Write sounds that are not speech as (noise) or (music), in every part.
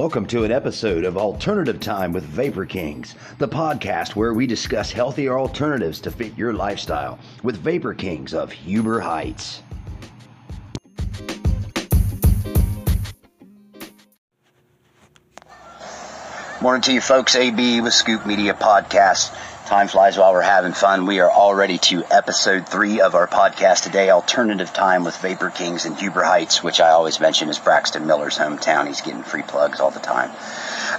Welcome to an episode of Alternative Time with Vapor Kings, the podcast where we discuss healthier alternatives to fit your lifestyle with Vapor Kings of Huber Heights. Morning to you folks, AB with Scoop Media Podcast. Time flies while we're having fun. We are already to episode three of our podcast today, Alternative Time with Vapor Kings in Huber Heights, which I always mention is Braxton Miller's hometown. He's getting free plugs all the time.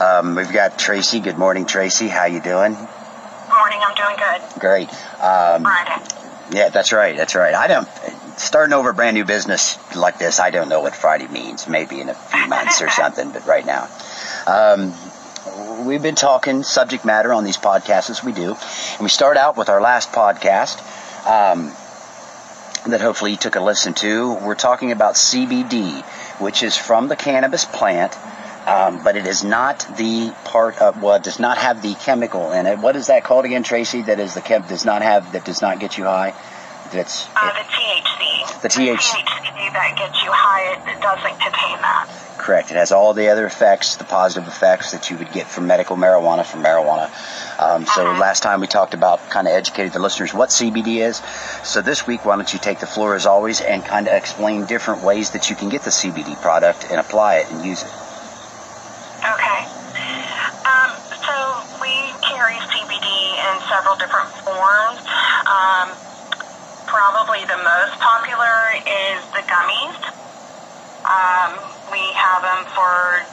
Um, we've got Tracy. Good morning, Tracy. How you doing? Morning, I'm doing good. Great. Um, Friday. yeah, that's right. That's right. I don't starting over a brand new business like this. I don't know what Friday means. Maybe in a few months or (laughs) something, but right now. Um, we've been talking subject matter on these podcasts as we do. And we start out with our last podcast um, that hopefully you took a listen to. We're talking about CBD, which is from the cannabis plant. Um, but it is not the part of well, it does not have the chemical in it. What is that called again, Tracy? That is the chem does not have that does not get you high. That's Uh, the THC. The THC. That gets you high, it, it doesn't contain that. Correct. It has all the other effects, the positive effects that you would get from medical marijuana from marijuana. Um, so Uh-huh. last time we talked about kind of educated the listeners what CBD is. So this week, why don't you take the floor as always and kind of explain different ways that you can get the CBD product and apply it and use it. Okay. Um, so we carry CBD in several different forms. Um, probably the most popular is the gummies. Um, we have them for,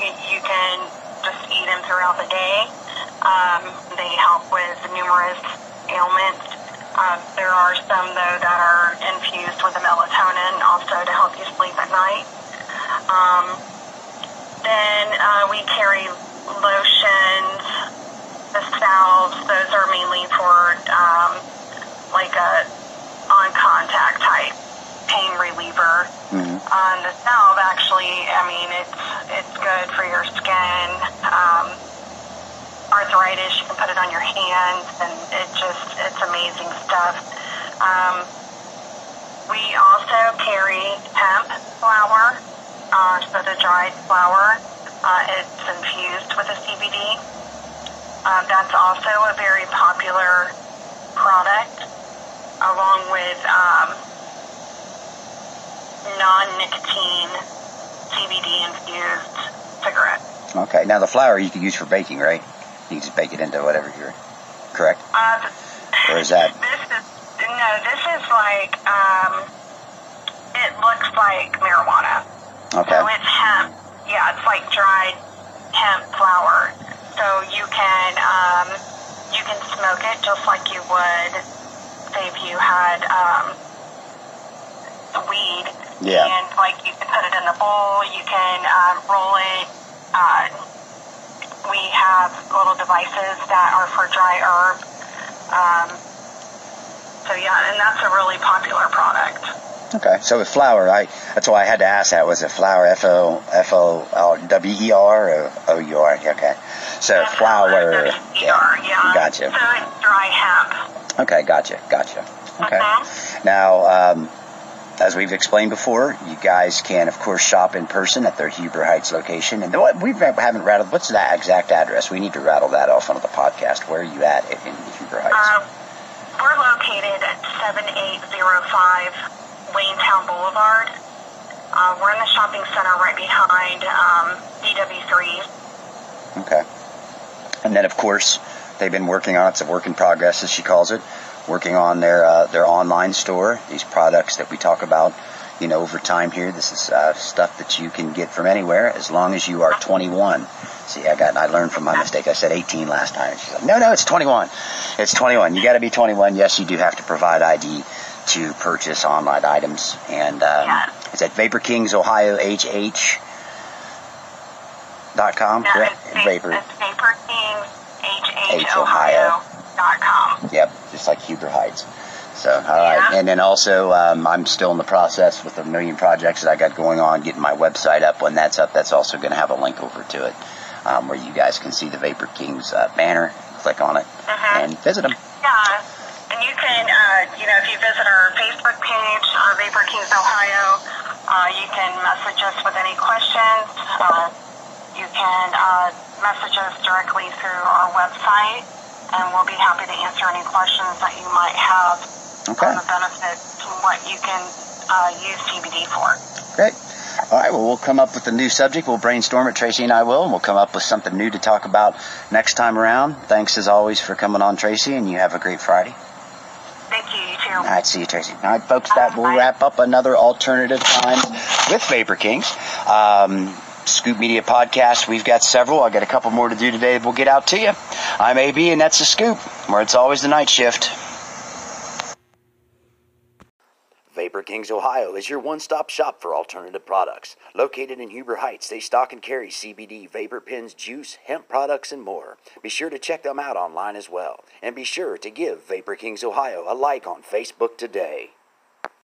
you, can just eat them throughout the day. Um, they help with numerous ailments. Uh, there are some, though, that are infused with the melatonin also to help you sleep at night. Um, then uh, we carry lotions, the salves. Those are mainly for um, like a on contact type. Um, the salve actually, I mean, it's it's good for your skin. Um, arthritis, you can put it on your hands, and it just it's amazing stuff. Um, we also carry hemp flower, uh, so the dried flower. Uh, it's infused with a CBD. Uh, that's also a very popular product, along with um, non-nicotine CBD infused cigarette. Okay. Now the flour you can use for baking, right? You can just bake it into whatever you're correct. Uh, Or is that (laughs) This is no. This is like um, it looks like marijuana. okay? So it's hemp. Yeah, it's like dried hemp flour. So you can um, you can smoke it just like you would say if you had um, weed. Yeah. And like you can put it in the bowl. You can um, roll it. Uh, we have little devices that are for dry herb. Um, so yeah, and that's a really popular product. Okay, so with flour, I that's why I had to ask that. Was it flour? F O F O L W E R or O U R? Okay, so flour. Yeah. yeah. Gotcha. So it's dry hemp. Okay, gotcha, gotcha. Okay. Uh-huh. Now, um, as we've explained before, you guys can, of course, shop in person at their Huber Heights location. And we haven't rattled. What's that exact address? We need to rattle that off onto the podcast. Where are you at in Huber Heights? Um, we're located at 7805 Wayne Boulevard. Uh, we're in the shopping center right behind um, DW3. Okay. And then, of course, they've been working on it. it's a work in progress, as she calls it, working on their uh, their online store. These products that we talk about, you know, over time here. This is uh, stuff that you can get from anywhere as long as you are 21. See, I got I learned from my mistake. I said 18 last time. She's like, no, no, it's 21. It's 21. You got to be 21. Yes, you do have to provide ID to purchase online items. And um, Yeah. it's at Vapor Kings Ohio HH. Dot com, correct? it's, Vapor. it's Vapor Kings, H, HHOhio.com. Yep, just like Huber Heights. So, all right. Yeah. And then also, um, I'm still in the process with a million projects that I got going on, getting my website up. When that's up, that's also going to have a link over to it um, where you guys can see the Vapor Kings uh, banner. Click on it Mhm. and visit them. Yeah, and you can, uh, you know, if you visit our Facebook page, uh, Vapor Kings Ohio, uh, you can message us with any questions. Uh, you you can uh, message us directly through our website, and we'll be happy to answer any questions that you might have Okay. on the benefits and what you can uh, use CBD for. Great. All right, well, we'll come up with a new subject. We'll brainstorm it. Tracy and I will, and we'll come up with something new to talk about next time around. Thanks as always for coming on, Tracy, and you have a great Friday. Thank you, you too. All right, see you, Tracy. All right, folks, that will wrap up another alternative times with Vapor Kings. Um, Scoop Media podcast. We've got several. I've got a couple more to do today. We'll get out to you. I'm AB, and that's the Scoop, where it's always the night shift. Vapor Kings Ohio is your one stop shop for alternative products. Located in Huber Heights, they stock and carry CBD, vapor pens, juice, hemp products, and more. Be sure to check them out online as well. And be sure to give Vapor Kings Ohio a like on Facebook today.